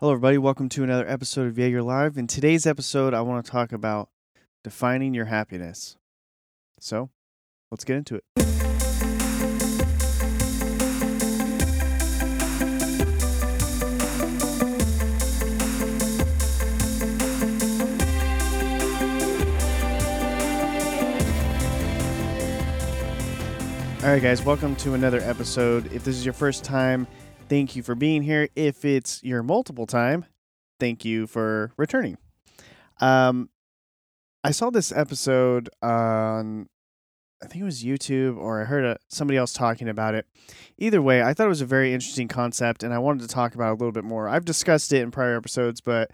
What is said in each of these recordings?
Hello, everybody. Welcome to another episode of Jaeger Live. In today's episode, I want to talk about defining your happiness. So, let's get into it. All right, guys, welcome to another episode. If this is your first time, thank you for being here. If it's your multiple time, thank you for returning. Um, I saw this episode on, I think it was YouTube, or I heard a, somebody else talking about it. Either way, I thought it was a very interesting concept, and I wanted to talk about it a little bit more. I've discussed it in prior episodes, but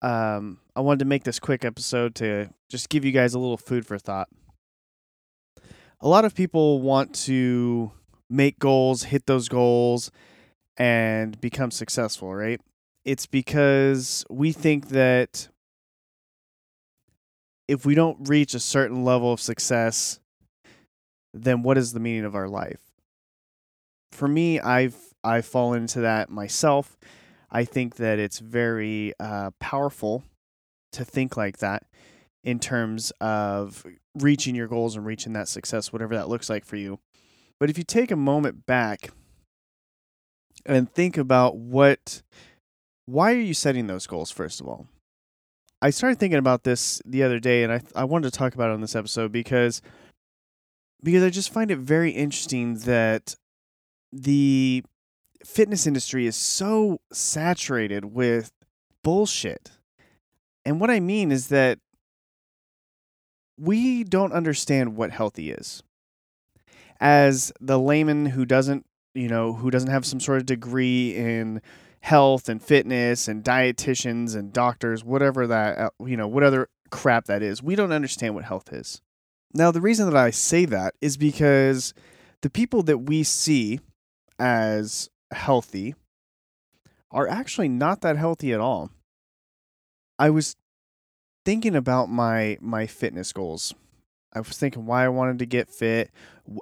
um, I wanted to make this quick episode to just give you guys a little food for thought. A lot of people want to make goals, hit those goals, and become successful, right? It's because we think that if we don't reach a certain level of success, then what is the meaning of our life? For me, I've I've fallen into that myself. I think that it's very uh, powerful to think like that in terms of reaching your goals and reaching that success, whatever that looks like for you. But if you take a moment back and think about what why are you setting those goals first of all? I started thinking about this the other day and i, I wanted to talk about it on this episode because because i just find it very interesting that the fitness industry is so saturated with bullshit. And what i mean is that we don't understand what healthy is. As the layman who doesn't you know, who doesn't have some sort of degree in health and fitness and dietitians and doctors, whatever that, uh, you know, what other crap that is. We don't understand what health is. Now, the reason that I say that is because the people that we see as healthy are actually not that healthy at all. I was thinking about my my fitness goals I was thinking why I wanted to get fit.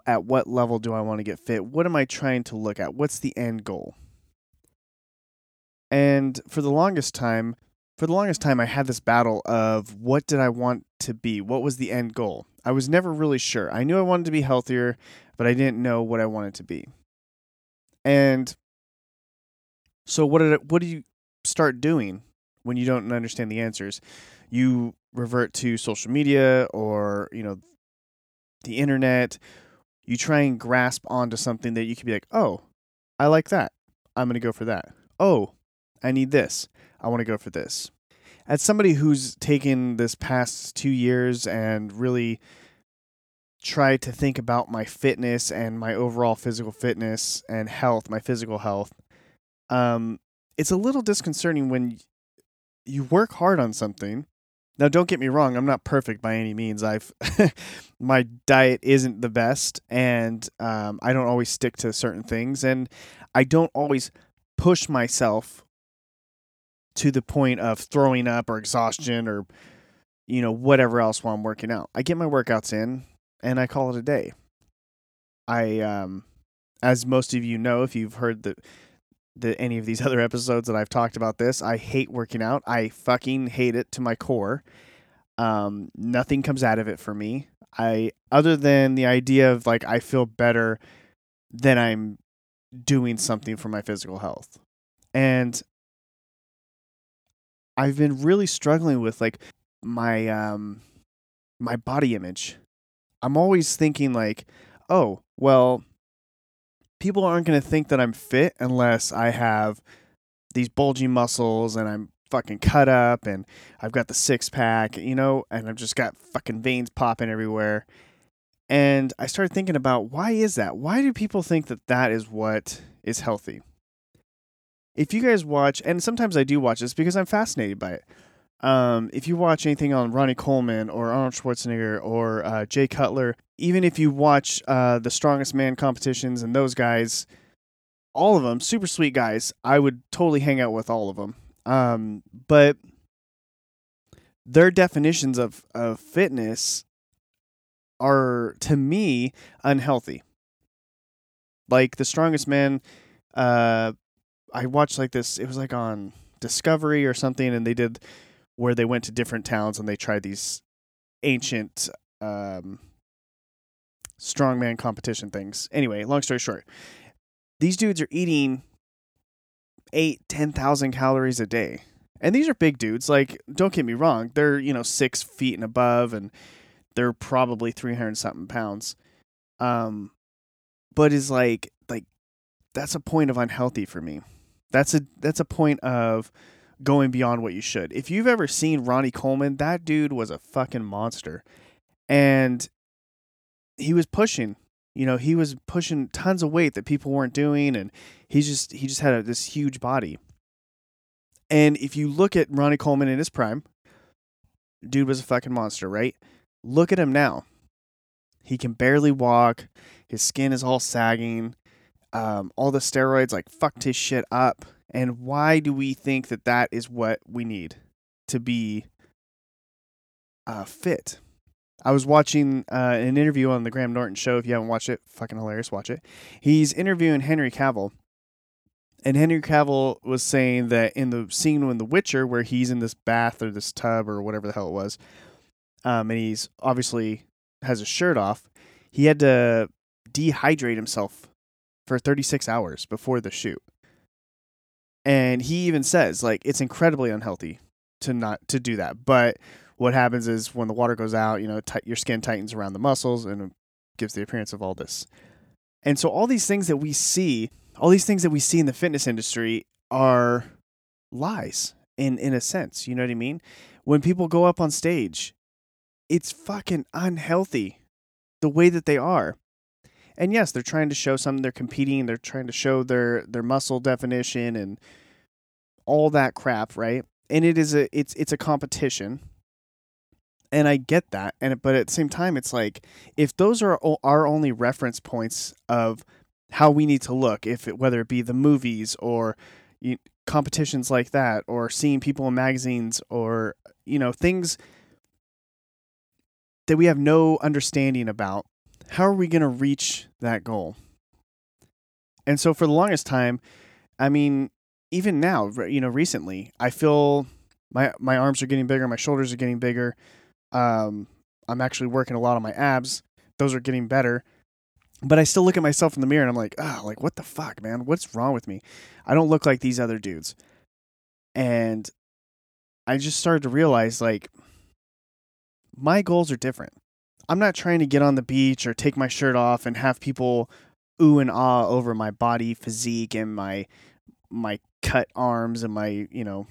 At what level do I want to get fit? What am I trying to look at? What's the end goal? And for the longest time, for the longest time, I had this battle of what did I want to be? What was the end goal? I was never really sure. I knew I wanted to be healthier, but I didn't know what I wanted to be. And so, what did it, what do you start doing when you don't understand the answers? You revert to social media or you know the internet you try and grasp onto something that you could be like oh i like that. I'm going to go for that. Oh i need this. I want to go for this. As somebody who's taken this past two years and really tried to think about my fitness and my overall physical fitness and health my physical health um, it's a little disconcerting when you work hard on something now, don't get me wrong; I'm not perfect by any means. I've my diet isn't the best, and um, I don't always stick to certain things, and I don't always push myself to the point of throwing up or exhaustion or you know whatever else while I'm working out. I get my workouts in, and I call it a day. I, um, as most of you know, if you've heard the the any of these other episodes that I've talked about this. I hate working out. I fucking hate it to my core. Um, nothing comes out of it for me. I other than the idea of like I feel better than I'm doing something for my physical health. And I've been really struggling with like my um my body image. I'm always thinking like, "Oh, well, people aren't going to think that I'm fit unless I have these bulgy muscles and I'm fucking cut up and I've got the six pack, you know, and I've just got fucking veins popping everywhere. And I started thinking about why is that? Why do people think that that is what is healthy? If you guys watch, and sometimes I do watch this because I'm fascinated by it. Um, if you watch anything on Ronnie Coleman or Arnold Schwarzenegger or uh, Jay Cutler, even if you watch uh, the Strongest Man competitions and those guys, all of them super sweet guys. I would totally hang out with all of them. Um, but their definitions of of fitness are to me unhealthy. Like the Strongest Man, uh, I watched like this. It was like on Discovery or something, and they did where they went to different towns and they tried these ancient um, strongman competition things. Anyway, long story short, these dudes are eating eight, ten thousand calories a day, and these are big dudes. Like, don't get me wrong, they're you know six feet and above, and they're probably three hundred something pounds. Um, but is like like that's a point of unhealthy for me. That's a that's a point of going beyond what you should. If you've ever seen Ronnie Coleman, that dude was a fucking monster. And he was pushing, you know, he was pushing tons of weight that people weren't doing and he's just he just had a, this huge body. And if you look at Ronnie Coleman in his prime, dude was a fucking monster, right? Look at him now. He can barely walk. His skin is all sagging. Um, all the steroids like fucked his shit up. And why do we think that that is what we need to be uh, fit? I was watching uh, an interview on the Graham Norton show. If you haven't watched it, fucking hilarious, watch it. He's interviewing Henry Cavill. And Henry Cavill was saying that in the scene in The Witcher, where he's in this bath or this tub or whatever the hell it was, um, and he's obviously has his shirt off, he had to dehydrate himself for 36 hours before the shoot. And he even says like it's incredibly unhealthy to not to do that. But what happens is when the water goes out, you know, t- your skin tightens around the muscles and gives the appearance of all this. And so all these things that we see, all these things that we see in the fitness industry are lies in in a sense, you know what I mean? When people go up on stage, it's fucking unhealthy the way that they are. And yes, they're trying to show something. They're competing. They're trying to show their their muscle definition and all that crap, right? And it is a it's it's a competition. And I get that. And but at the same time, it's like if those are our only reference points of how we need to look, if it, whether it be the movies or you, competitions like that, or seeing people in magazines, or you know things that we have no understanding about, how are we going to reach that goal? And so for the longest time, I mean, even now, you know, recently, I feel my my arms are getting bigger, my shoulders are getting bigger. Um, I'm actually working a lot on my abs; those are getting better. But I still look at myself in the mirror and I'm like, oh, like what the fuck, man? What's wrong with me? I don't look like these other dudes. And I just started to realize, like, my goals are different. I'm not trying to get on the beach or take my shirt off and have people ooh and ah over my body physique and my my cut arms and my, you know,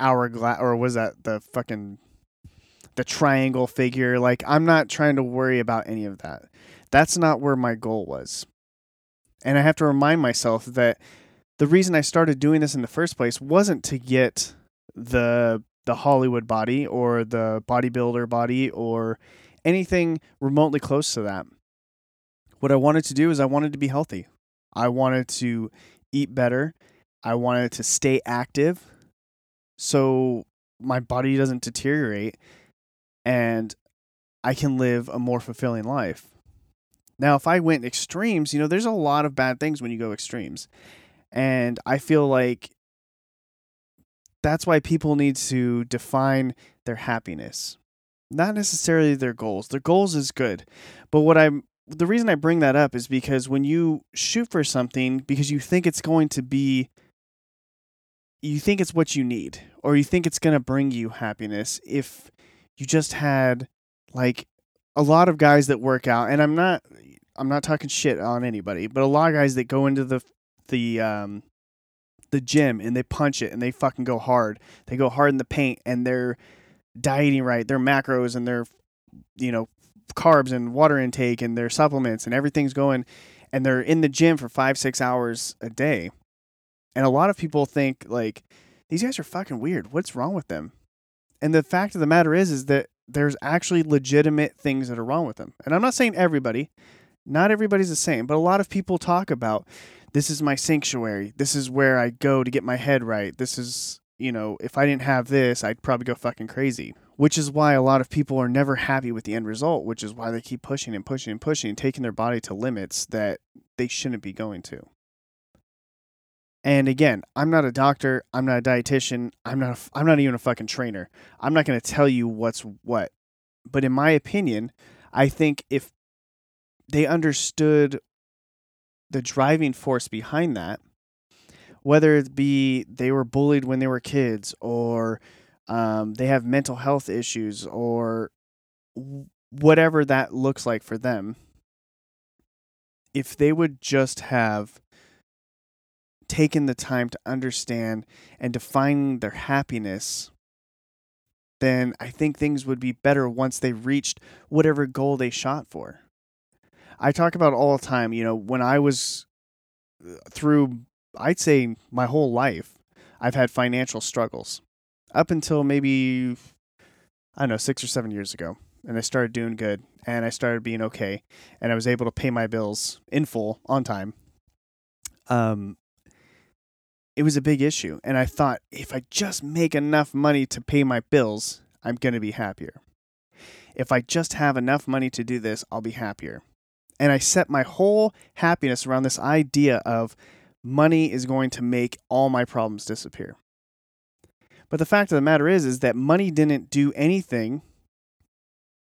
hourglass or was that the fucking the triangle figure. Like I'm not trying to worry about any of that. That's not where my goal was. And I have to remind myself that the reason I started doing this in the first place wasn't to get the the Hollywood body or the bodybuilder body or anything remotely close to that. What I wanted to do is I wanted to be healthy. I wanted to eat better. I wanted to stay active so my body doesn't deteriorate and I can live a more fulfilling life. Now, if I went extremes, you know, there's a lot of bad things when you go extremes. And I feel like that's why people need to define their happiness, not necessarily their goals. Their goals is good, but what I'm the reason I bring that up is because when you shoot for something because you think it's going to be you think it's what you need or you think it's going to bring you happiness if you just had like a lot of guys that work out and I'm not I'm not talking shit on anybody, but a lot of guys that go into the the um the gym and they punch it and they fucking go hard. They go hard in the paint and they're dieting right, their macros and their you know carbs and water intake and their supplements and everything's going and they're in the gym for 5 6 hours a day. And a lot of people think like these guys are fucking weird. What's wrong with them? And the fact of the matter is is that there's actually legitimate things that are wrong with them. And I'm not saying everybody, not everybody's the same, but a lot of people talk about this is my sanctuary. This is where I go to get my head right. This is, you know, if I didn't have this, I'd probably go fucking crazy. Which is why a lot of people are never happy with the end result, which is why they keep pushing and pushing and pushing, taking their body to limits that they shouldn't be going to. And again, I'm not a doctor, I'm not a dietitian, I'm not a, I'm not even a fucking trainer. I'm not going to tell you what's what. But in my opinion, I think if they understood the driving force behind that, whether it be they were bullied when they were kids or um, they have mental health issues or whatever that looks like for them, if they would just have taken the time to understand and define their happiness, then I think things would be better once they reached whatever goal they shot for. I talk about all the time, you know, when I was uh, through, I'd say my whole life, I've had financial struggles up until maybe, I don't know, six or seven years ago. And I started doing good and I started being okay. And I was able to pay my bills in full on time. Um, it was a big issue. And I thought, if I just make enough money to pay my bills, I'm going to be happier. If I just have enough money to do this, I'll be happier. And I set my whole happiness around this idea of money is going to make all my problems disappear. But the fact of the matter is is that money didn't do anything,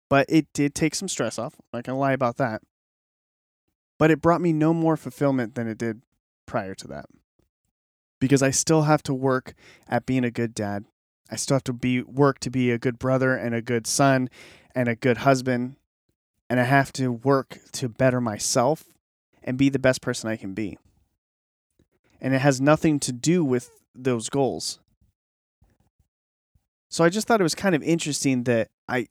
but it did take some stress off. I'm not to lie about that. But it brought me no more fulfillment than it did prior to that because I still have to work at being a good dad. I still have to be work to be a good brother and a good son and a good husband and I have to work to better myself and be the best person I can be. And it has nothing to do with those goals. So I just thought it was kind of interesting that I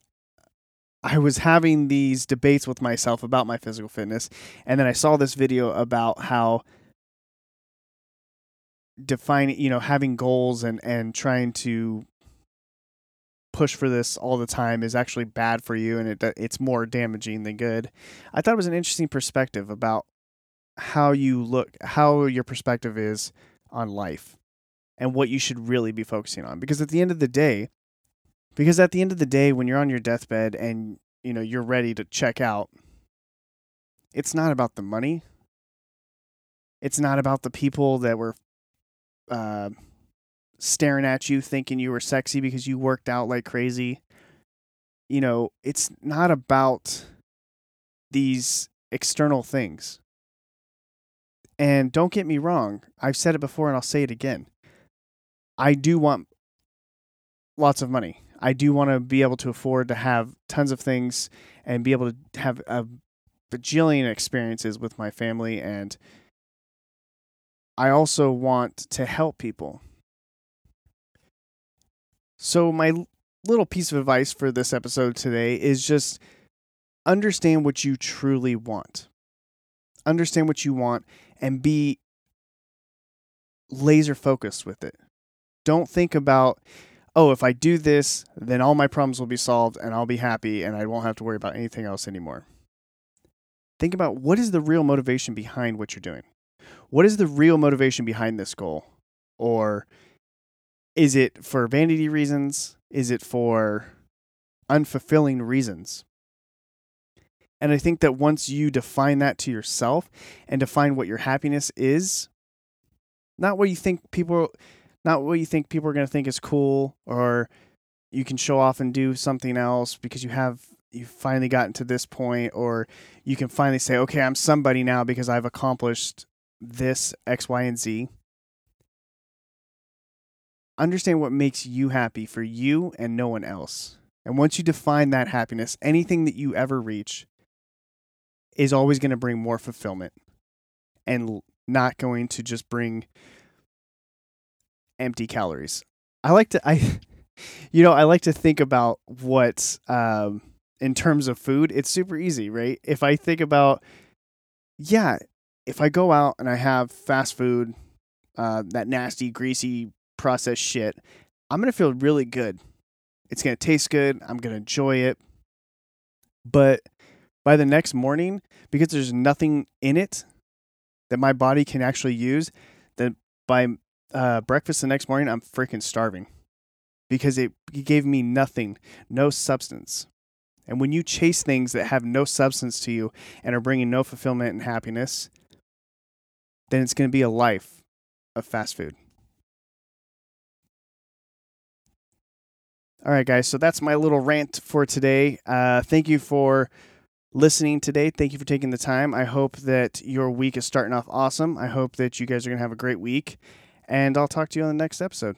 I was having these debates with myself about my physical fitness and then I saw this video about how defining, you know, having goals and and trying to push for this all the time is actually bad for you and it it's more damaging than good. I thought it was an interesting perspective about how you look how your perspective is on life and what you should really be focusing on because at the end of the day because at the end of the day when you're on your deathbed and you know you're ready to check out it's not about the money it's not about the people that were uh, staring at you thinking you were sexy because you worked out like crazy. You know, it's not about these external things. And don't get me wrong, I've said it before and I'll say it again. I do want lots of money. I do want to be able to afford to have tons of things and be able to have a bajillion experiences with my family and I also want to help people. So, my little piece of advice for this episode today is just understand what you truly want. Understand what you want and be laser focused with it. Don't think about, oh, if I do this, then all my problems will be solved and I'll be happy and I won't have to worry about anything else anymore. Think about what is the real motivation behind what you're doing what is the real motivation behind this goal? Or is it for vanity reasons? Is it for unfulfilling reasons? And I think that once you define that to yourself and define what your happiness is, not what you think people not what you think people are going to think is cool or you can show off and do something else because you have you finally gotten to this point or you can finally say okay I'm somebody now because I've accomplished this X, Y, and Z. Understand what makes you happy for you and no one else. And once you define that happiness, anything that you ever reach is always going to bring more fulfillment and not going to just bring empty calories. I like to I you know, I like to think about what um in terms of food, it's super easy, right? If I think about yeah, if I go out and I have fast food, uh, that nasty, greasy, processed shit, I'm going to feel really good. It's going to taste good. I'm going to enjoy it. But by the next morning, because there's nothing in it that my body can actually use, then by uh, breakfast the next morning, I'm freaking starving because it, it gave me nothing, no substance. And when you chase things that have no substance to you and are bringing no fulfillment and happiness, then it's going to be a life of fast food. All right, guys. So that's my little rant for today. Uh, thank you for listening today. Thank you for taking the time. I hope that your week is starting off awesome. I hope that you guys are going to have a great week. And I'll talk to you on the next episode.